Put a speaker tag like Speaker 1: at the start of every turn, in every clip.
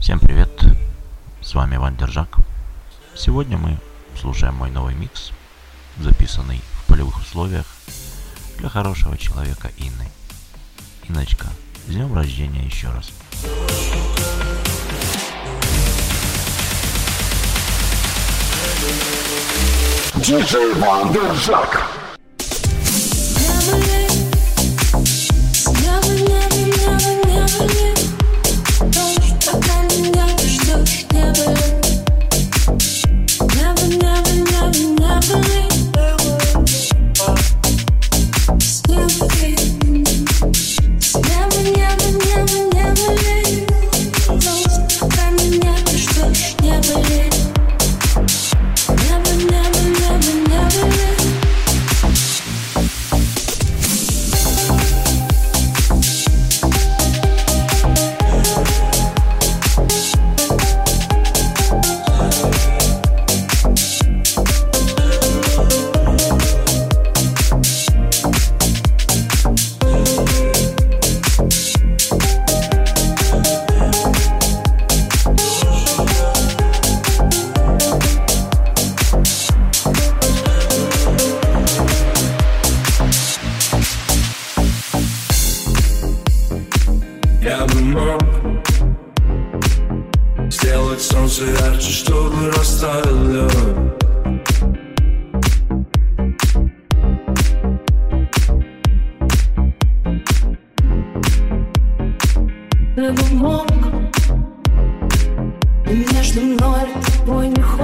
Speaker 1: Всем привет, с вами Ван Держак. Сегодня мы слушаем мой новый микс, записанный в полевых условиях для хорошего человека Инны. Иночка, с днем рождения еще раз.
Speaker 2: Диджей Ван Держак.
Speaker 3: never, never, never
Speaker 4: Ой, не
Speaker 3: хочется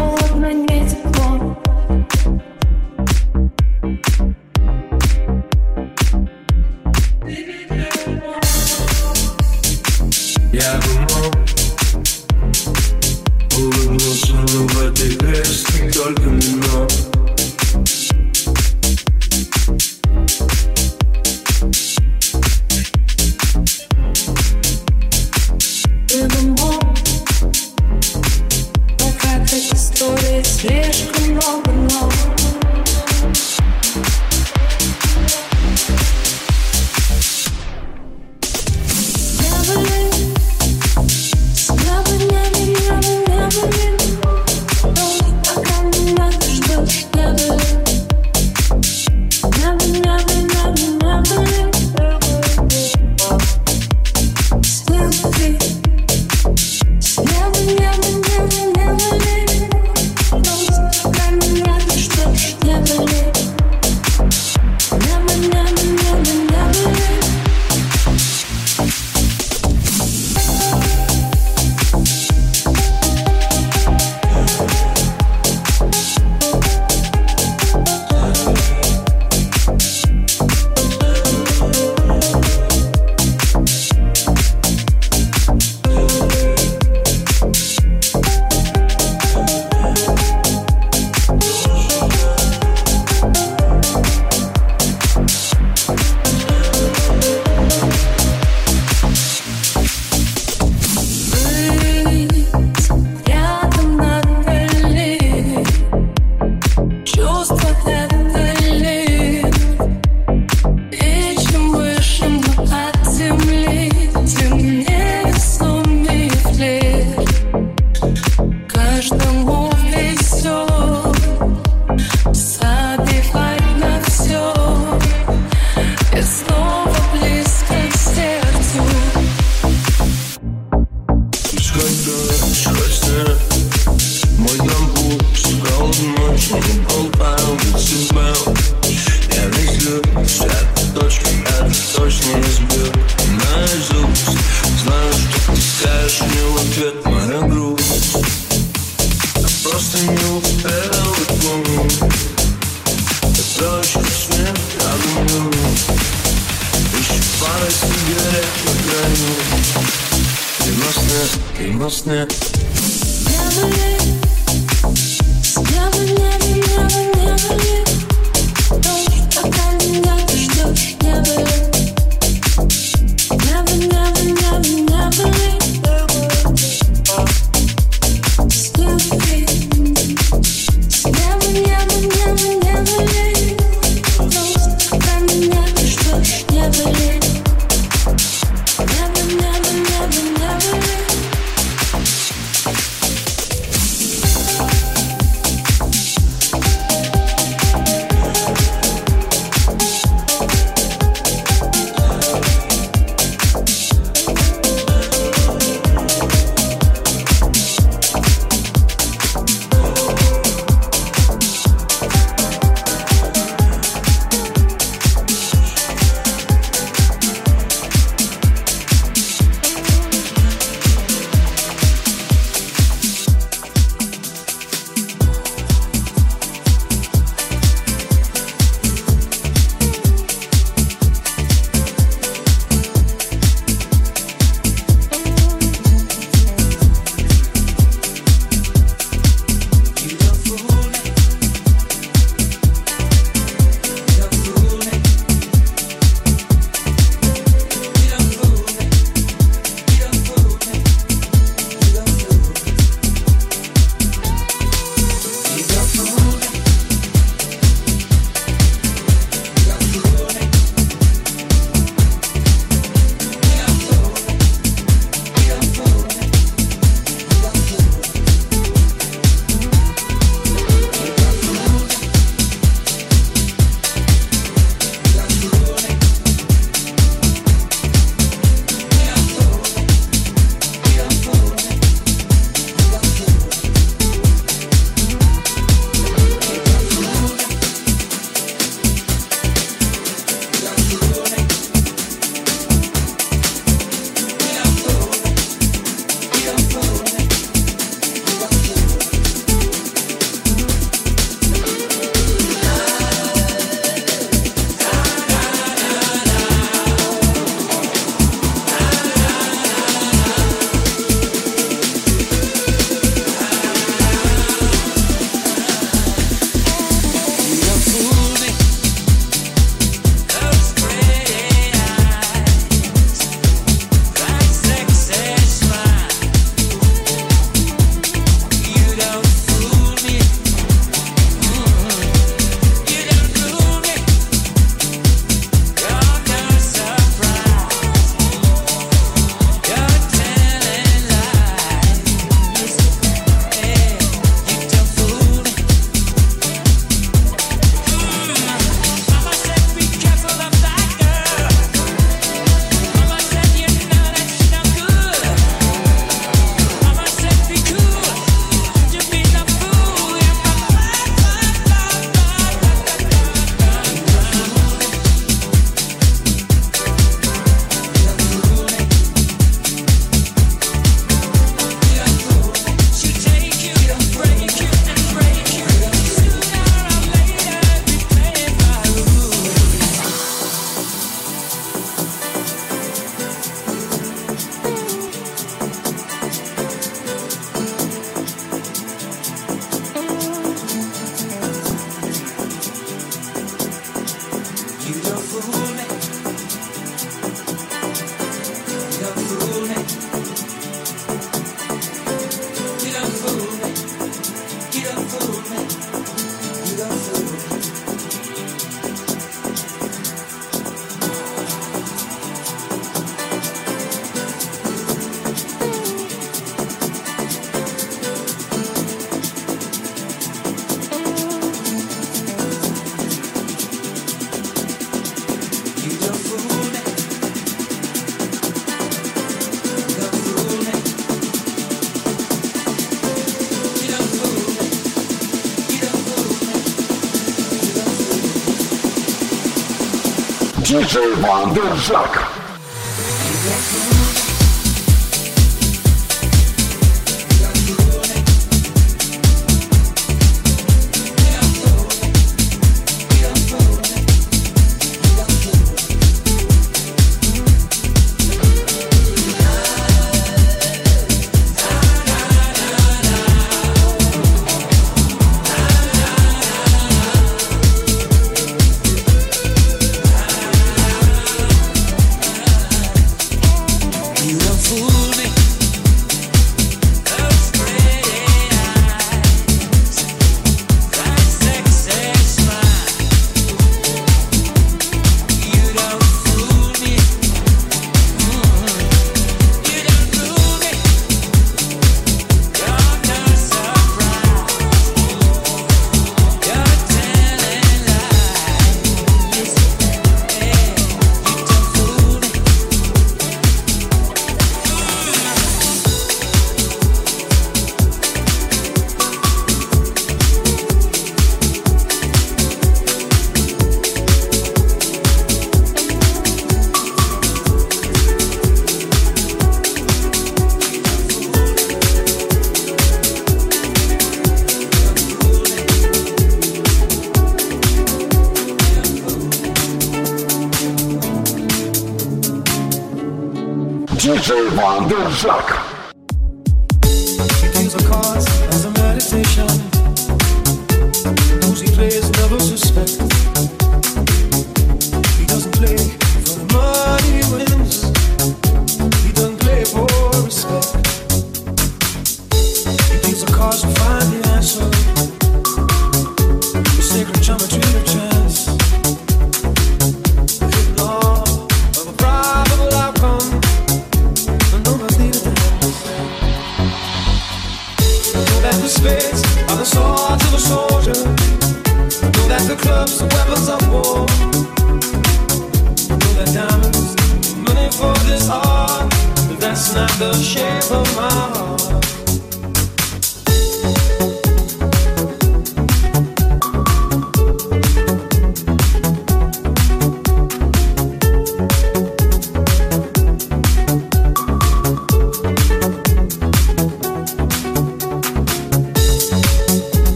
Speaker 2: DJ Вандержак.
Speaker 4: You
Speaker 5: for my heart.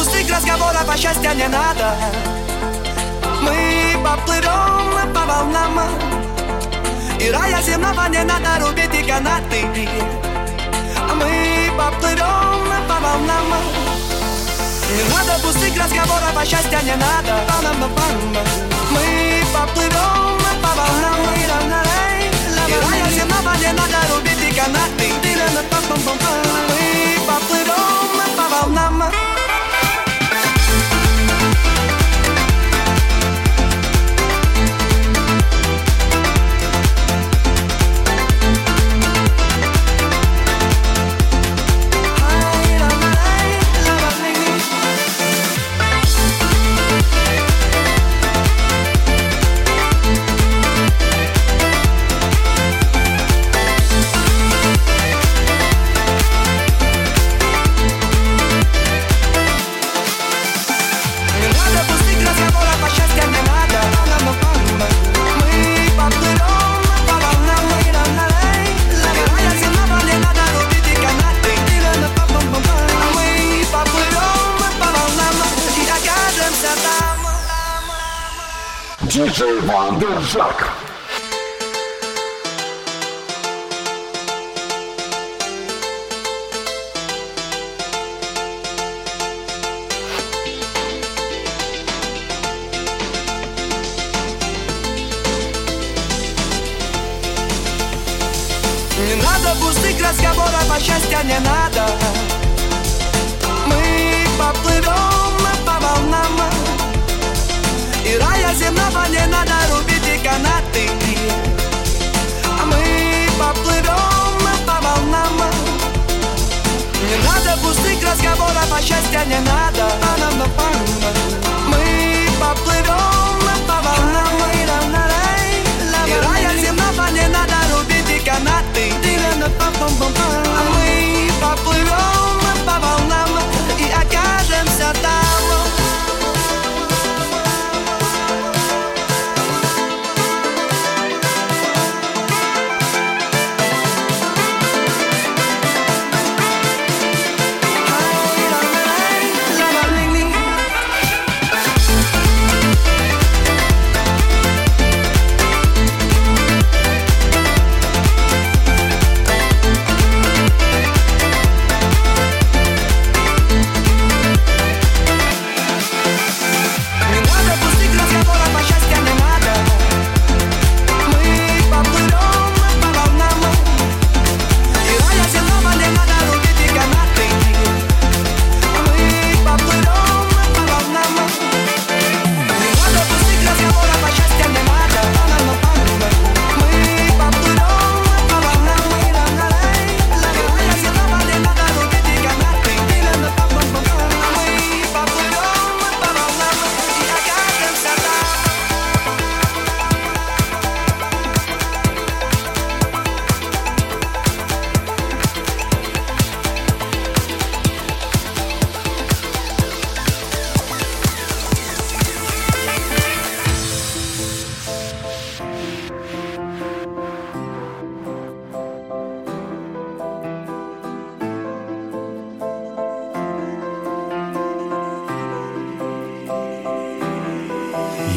Speaker 6: Пустых разговоров, а счастья не надо. Мы поплывем по волнам. И рая земного не надо рубить и канаты. Мы поплывем по волнам. Не надо пустых разговоров, а счастья не надо. Мы поплывем по волнам. И рая земного не надо рубить и канаты. Мы поплывем по волнам
Speaker 2: Диджей Вандержак.
Speaker 6: Не надо пустых разговоров, а счастья не надо земного не надо рубить и канаты. А мы поплывем по волнам. Не надо пустых разговоров, а счастья не надо. Мы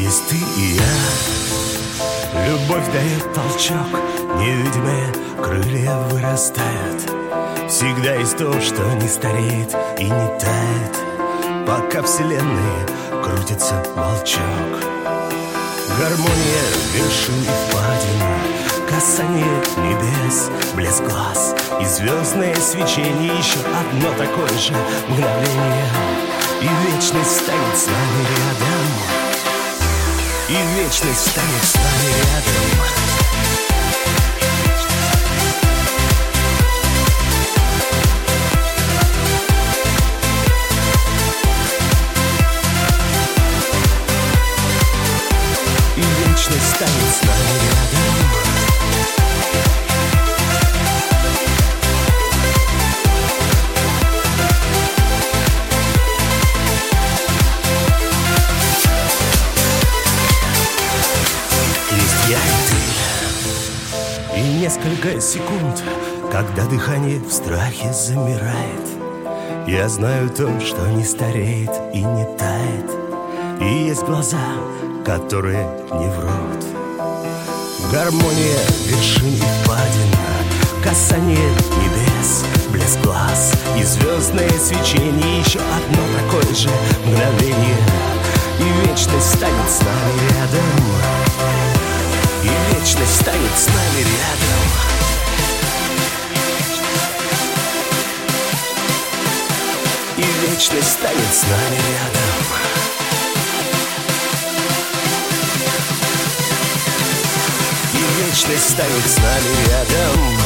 Speaker 7: Есть ты и я. Любовь дает толчок Невидимые крылья вырастают. Всегда есть то, что не стареет и не тает. Пока вселенная крутится волчок Гармония вершин и впадин Касание небес, блеск глаз И звездное свечение. Еще одно такое же мгновение И вечность станет с нами рядом И вечность станет с нами рядом каждая секунд, когда дыхание в страхе замирает.
Speaker 3: Я знаю то, что не стареет и не тает. И есть глаза, которые не врут. Гармония вершин и впадина, касание небес, блеск глаз и звездное свечение. Еще одно такое же мгновение, и вечность станет с нами рядом. И вечность станет с нами рядом. И вечность станет с нами рядом. И вечность станет с нами рядом.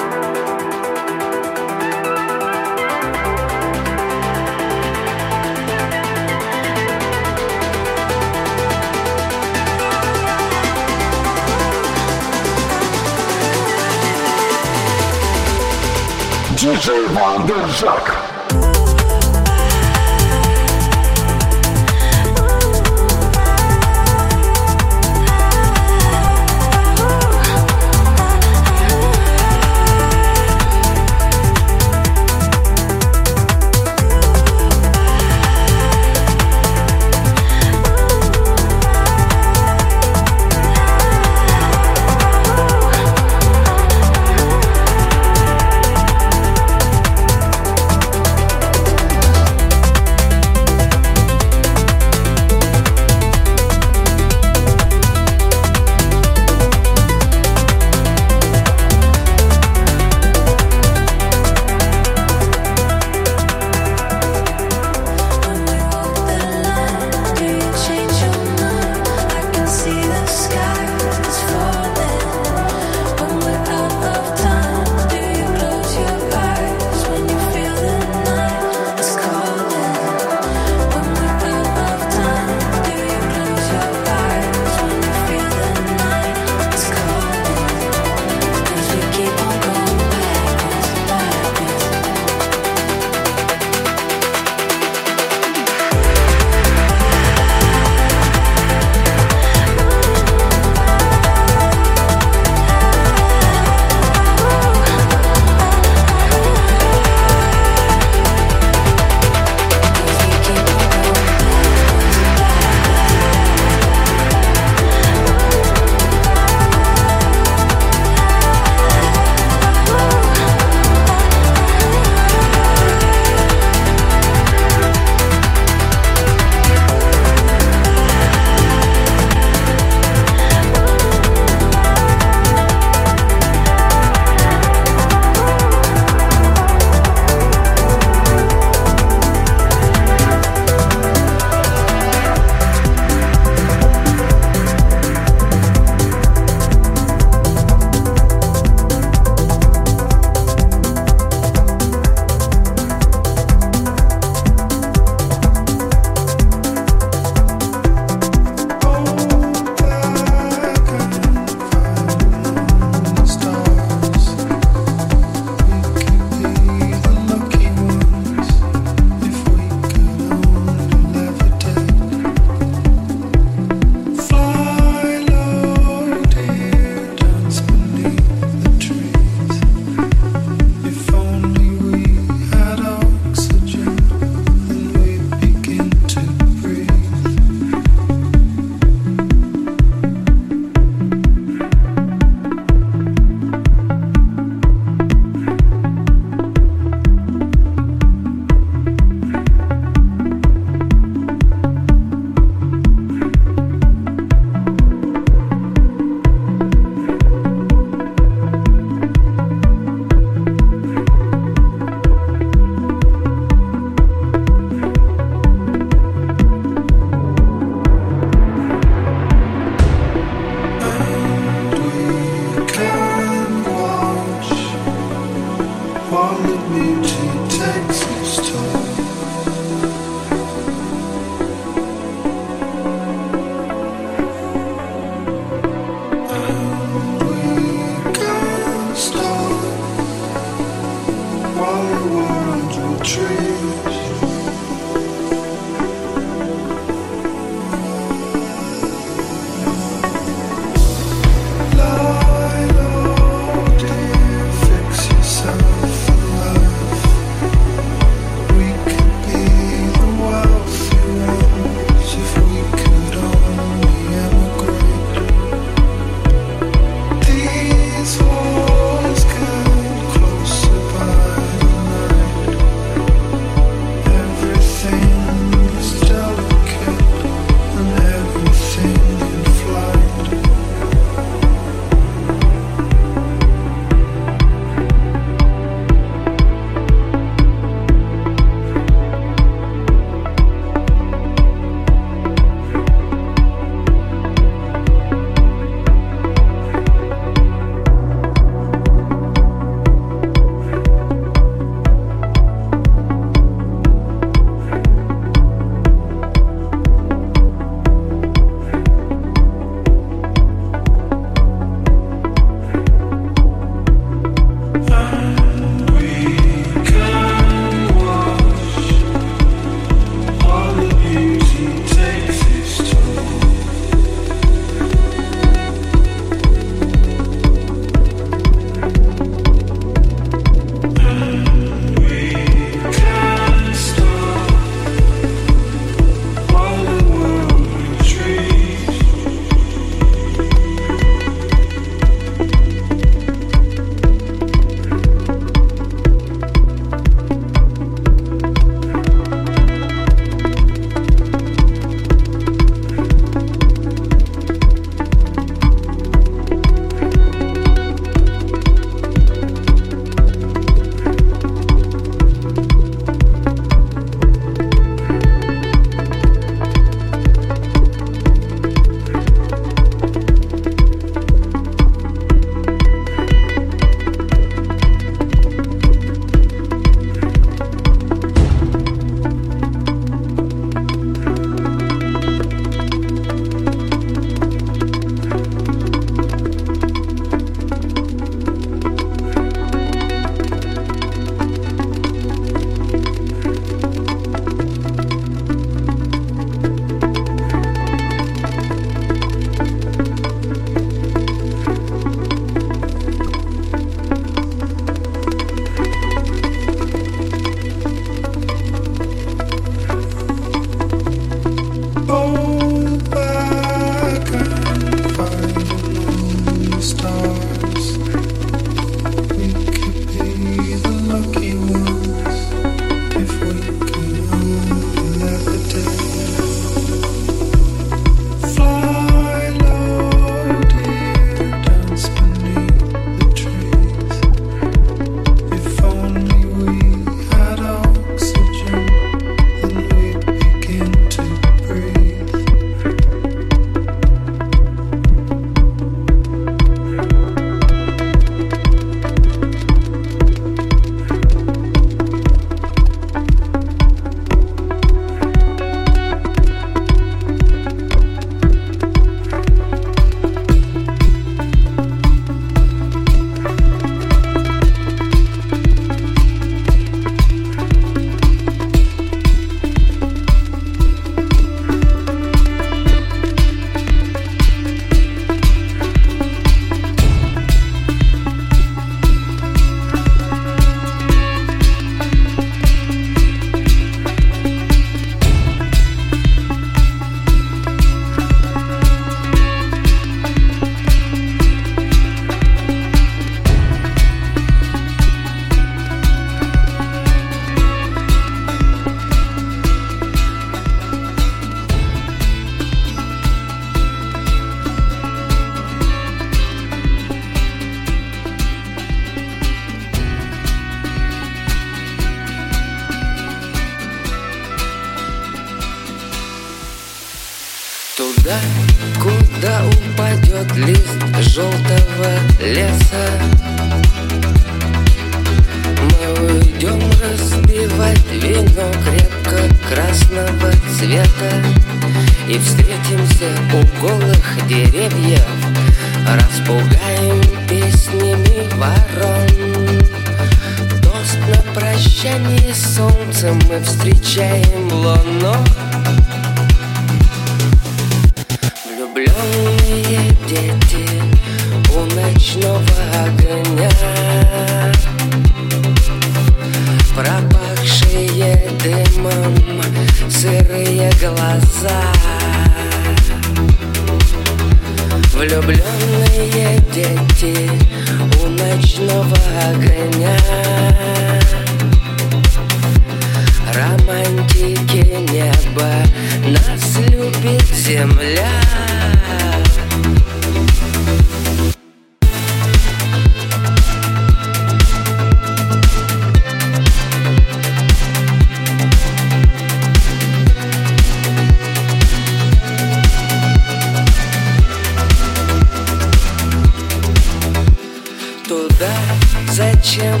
Speaker 8: Зачем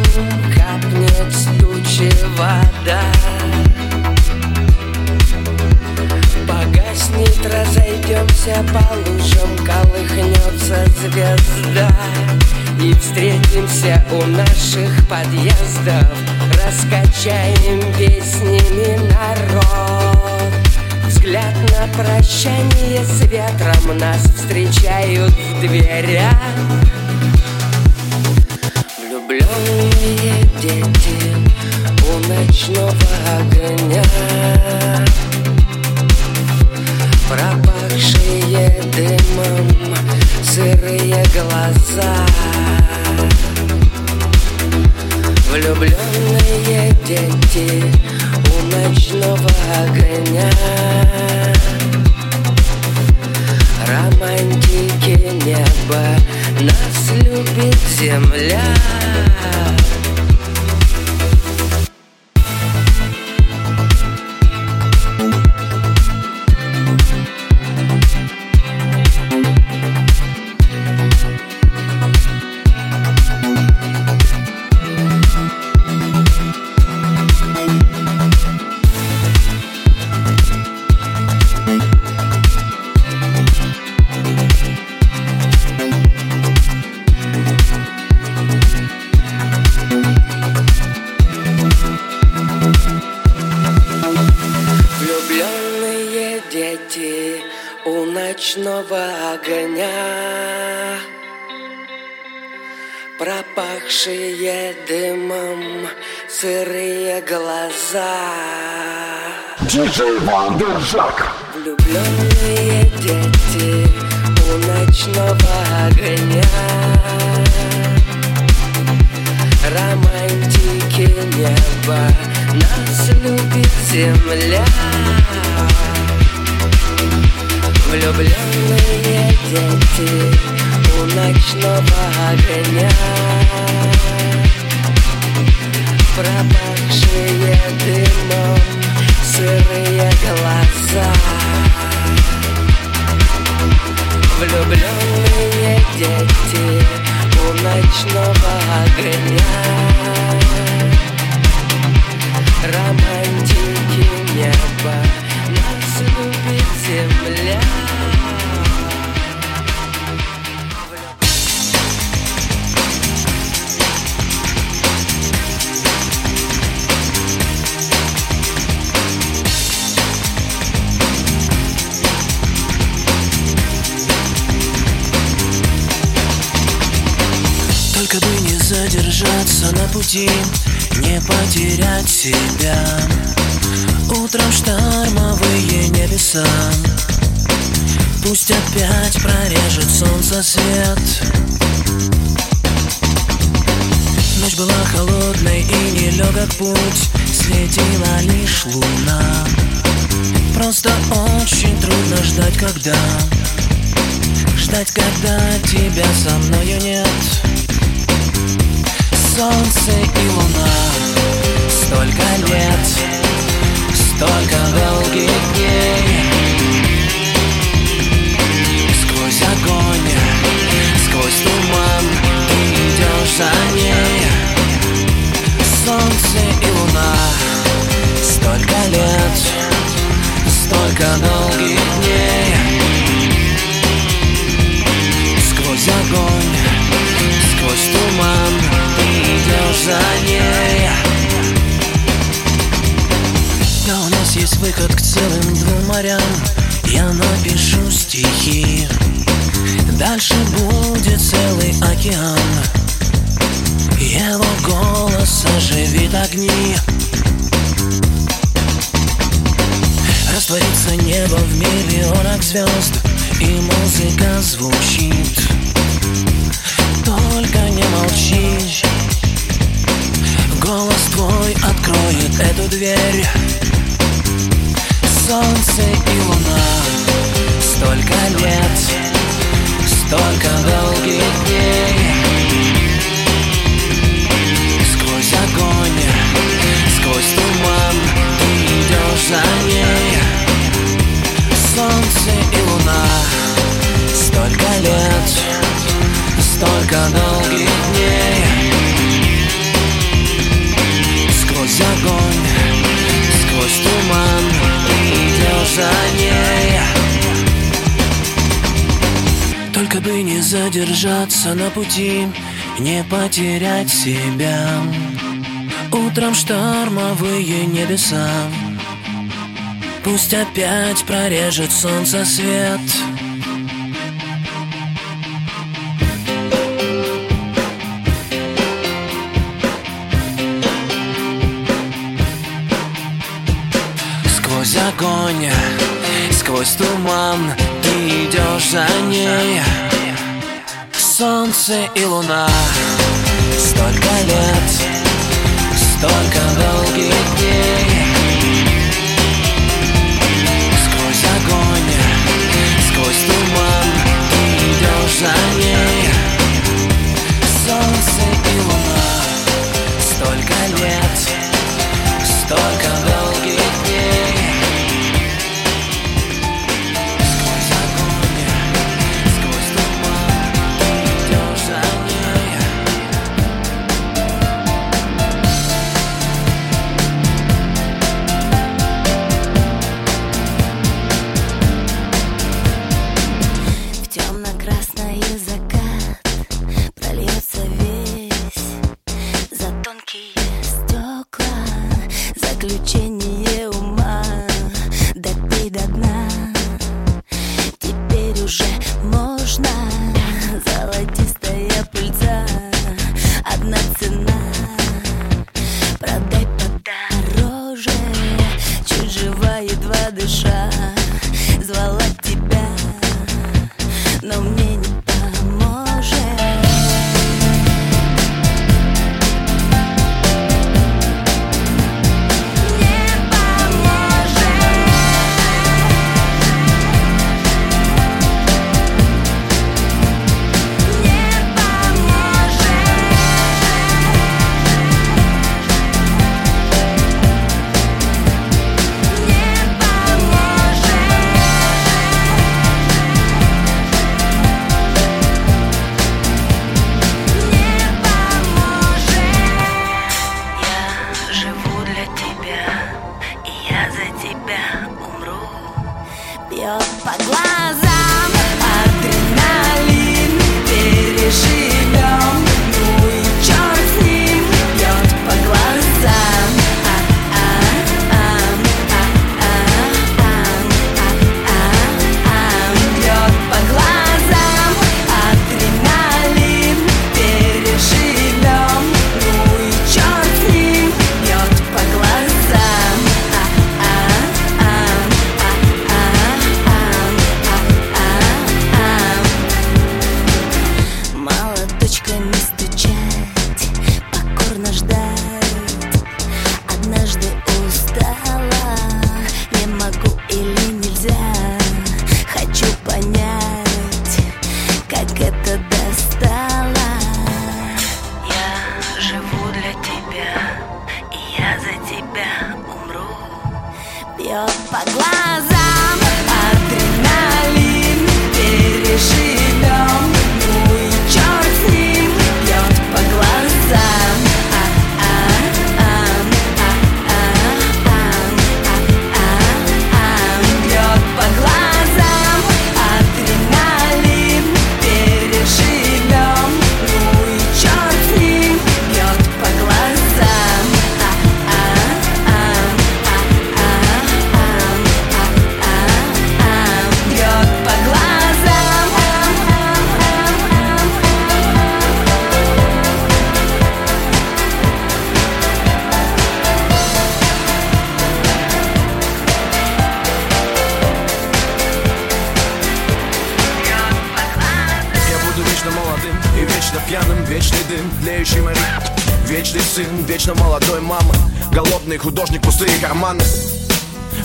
Speaker 8: капнет с тучи вода? Погаснет, разойдемся по лужам Колыхнется звезда. И встретимся у наших подъездов Раскачаем песнями народ. Взгляд на прощание с ветром Нас встречают в дверях Влюбленные дети у ночного огня Пропахшие дымом сырые глаза Влюбленные дети у ночного огня Романтики неба нас любит земля
Speaker 2: Диджей Вандержак.
Speaker 8: Влюбленные дети у ночного огня. Романтики неба нас любит земля. Влюбленные дети у ночного огня. Пропахшие дымом сырые глаза Влюбленные дети у ночного огня. Романтики неба нас любит земля
Speaker 9: пути Не потерять себя. Утром штормовые небеса. Пусть опять прорежет солнце свет. Ночь была холодной и нелегок путь Светила лишь луна. Просто очень трудно ждать, когда. Ждать, когда тебя со мною нет солнце и луна. Столько лет, столько долгих дней. Сквозь огонь, сквозь туман Ты идешь за ней. Солнце и луна Столько лет, столько долгих
Speaker 10: выход к целым двум морям. Я напишу стихи. Дальше будет целый океан. Его голос оживит огни. Растворится небо в миллионах звезд И музыка звучит. Только не молчи. Голос твой откроет эту дверь Солнце и луна. Столько лет Столько долгих дней. Сквозь огонь Сквозь туман Ты идешь за ней. Солнце и луна Столько лет Столько долгих дней. Сквозь огонь Сквозь туман идешь за ней. Только бы не задержаться на пути Не потерять себя. Утром штормовые небеса. Пусть опять прорежет солнце свет Солнце и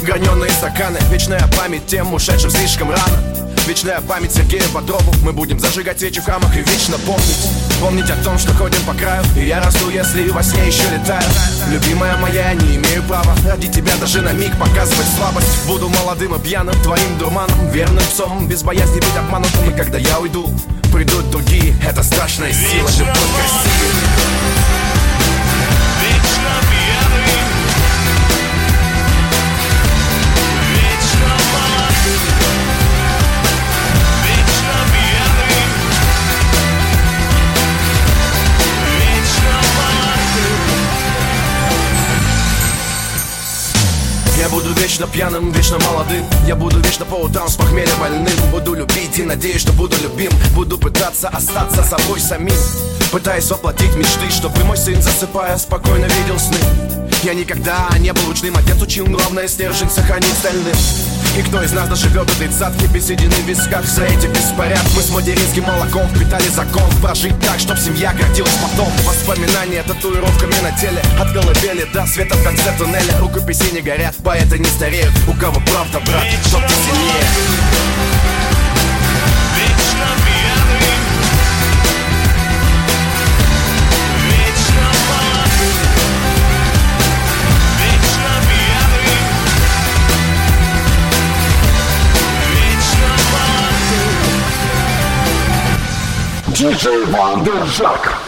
Speaker 11: Граненые стаканы, вечная память тем ушедшим слишком рано. Вечная память Сергею Бодрову Мы будем зажигать свечи в храмах и вечно помнить. Помнить о том, что ходим по краю И я расту, если во сне еще летаю. Любимая моя, я не имею права Ради тебя даже на миг показывать слабость. Буду молодым и пьяным, твоим дурманом Верным псом, без боязни быть обманутым. И когда я уйду, придут другие Это страшная сила, любовь к вечно пьяным, вечно молодым. Я буду вечно по утрам с похмелья больным. Буду любить и надеюсь, что буду любим. Буду пытаться остаться собой самим. Пытаясь воплотить мечты Чтобы мой сын, засыпая, спокойно видел сны. Я никогда не был учным Отец учил, главное стержень сохранить стальным и кто из нас доживет до тридцатки без седины в висках За эти беспорядки. Мы с материнским молоком Впитали закон. Прожить так, чтоб семья гордилась потом. Воспоминания татуировками на теле От колыбели до света в конце туннеля. Рукописи не горят, поэты не стареют. У кого правда, брат, чтоб ты сильнее
Speaker 2: Диджей Вандержак.
Speaker 12: Где-то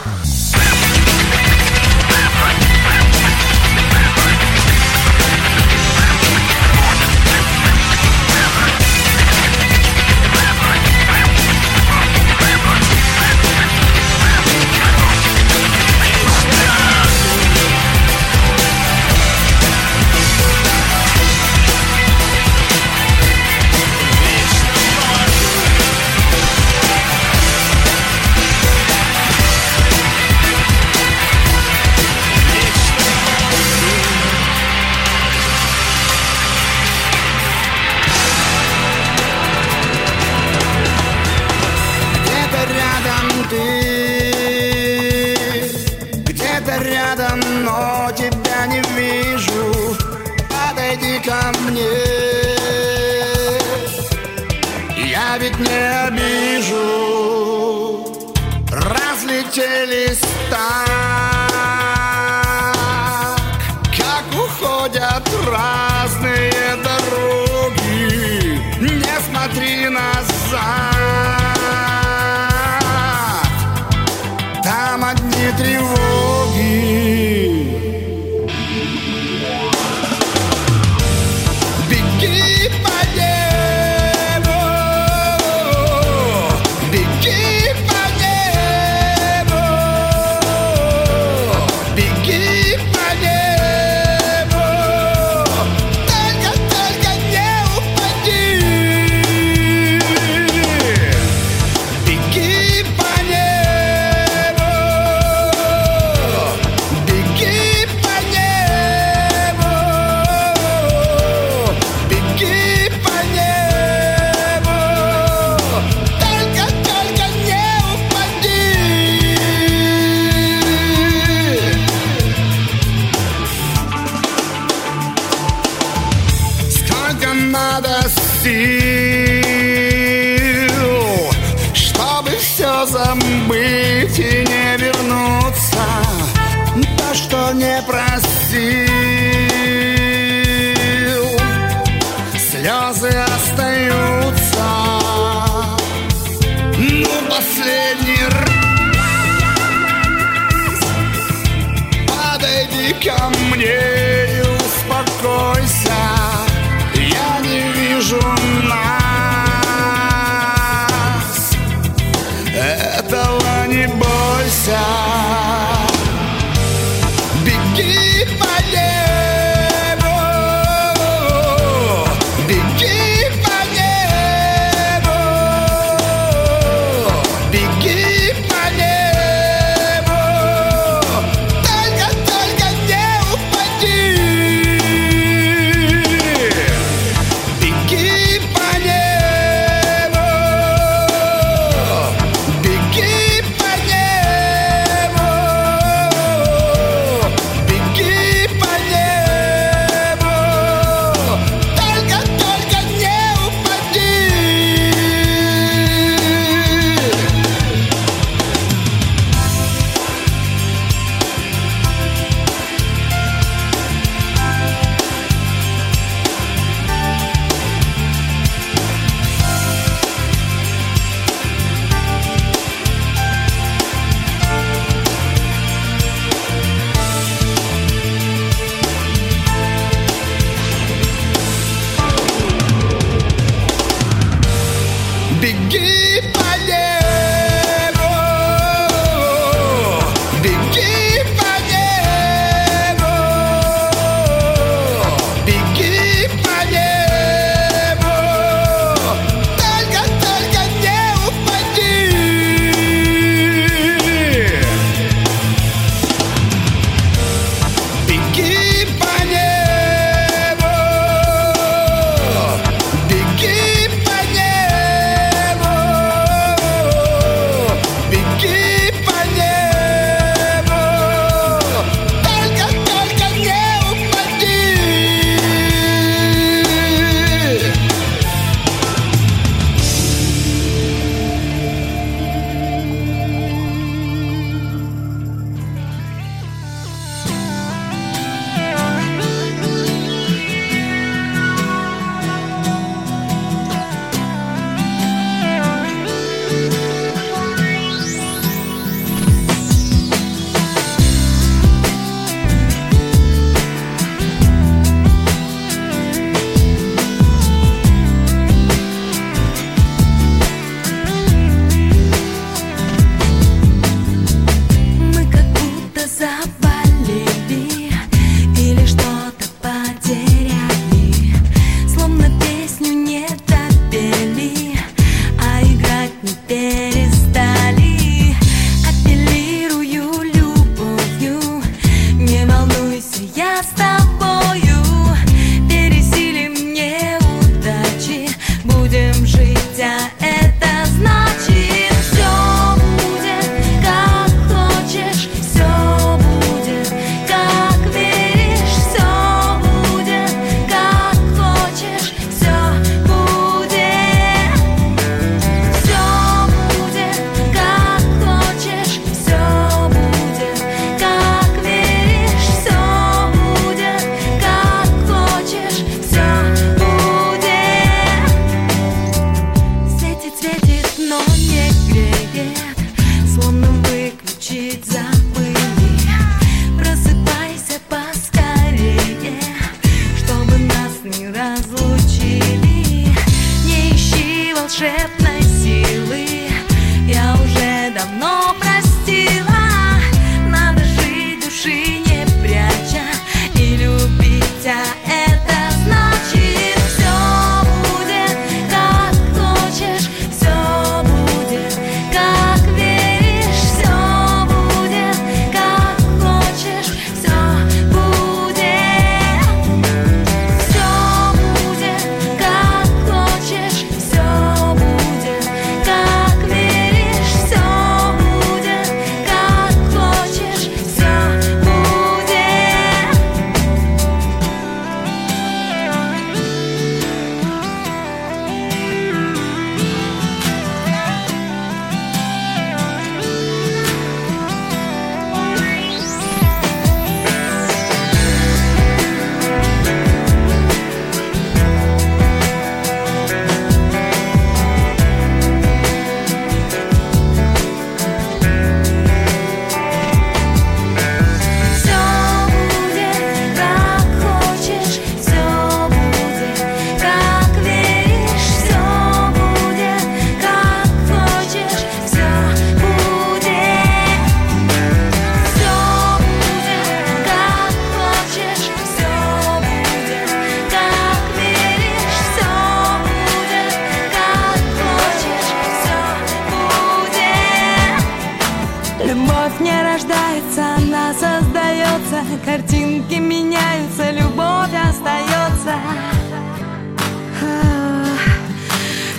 Speaker 10: Любовь не рождается, она создается. Картинки меняются, любовь остается.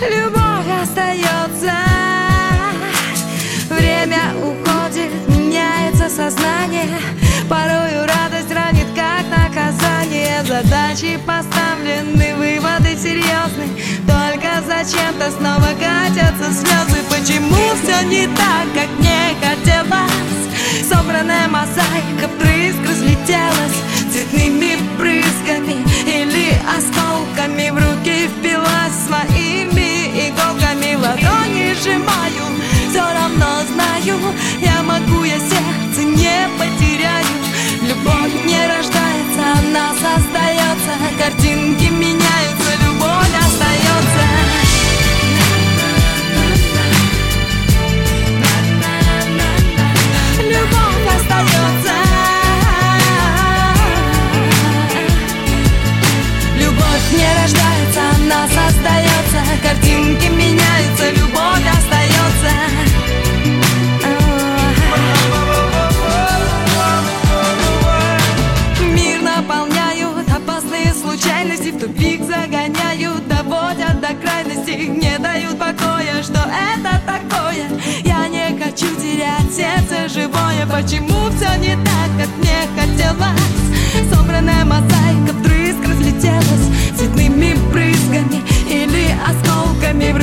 Speaker 10: Любовь остается. Время уходит, меняется сознание. Порою радость Задачи поставлены, выводы серьезны. Только зачем-то снова катятся слезы. Почему все не так, как мне хотелось? Собранная мозаика вдрызг разлетелась Цветными брызгами или осколками. В руки впилась своими иголками. Ладони сжимаю, все равно знаю Я могу, я сердце не потеряю. Любовь не рождается, она создается Картинки меняются, любовь остается. Любовь остается. Любовь не рождается, она создается Картинки меняются, любовь остается В тупик загоняют, доводят до крайности. Не дают покоя, что это такое. Я не хочу терять сердце живое. Почему все не так, как мне хотелось? Собранная мозаика вдрызг разлетелась Цветными брызгами или осколками В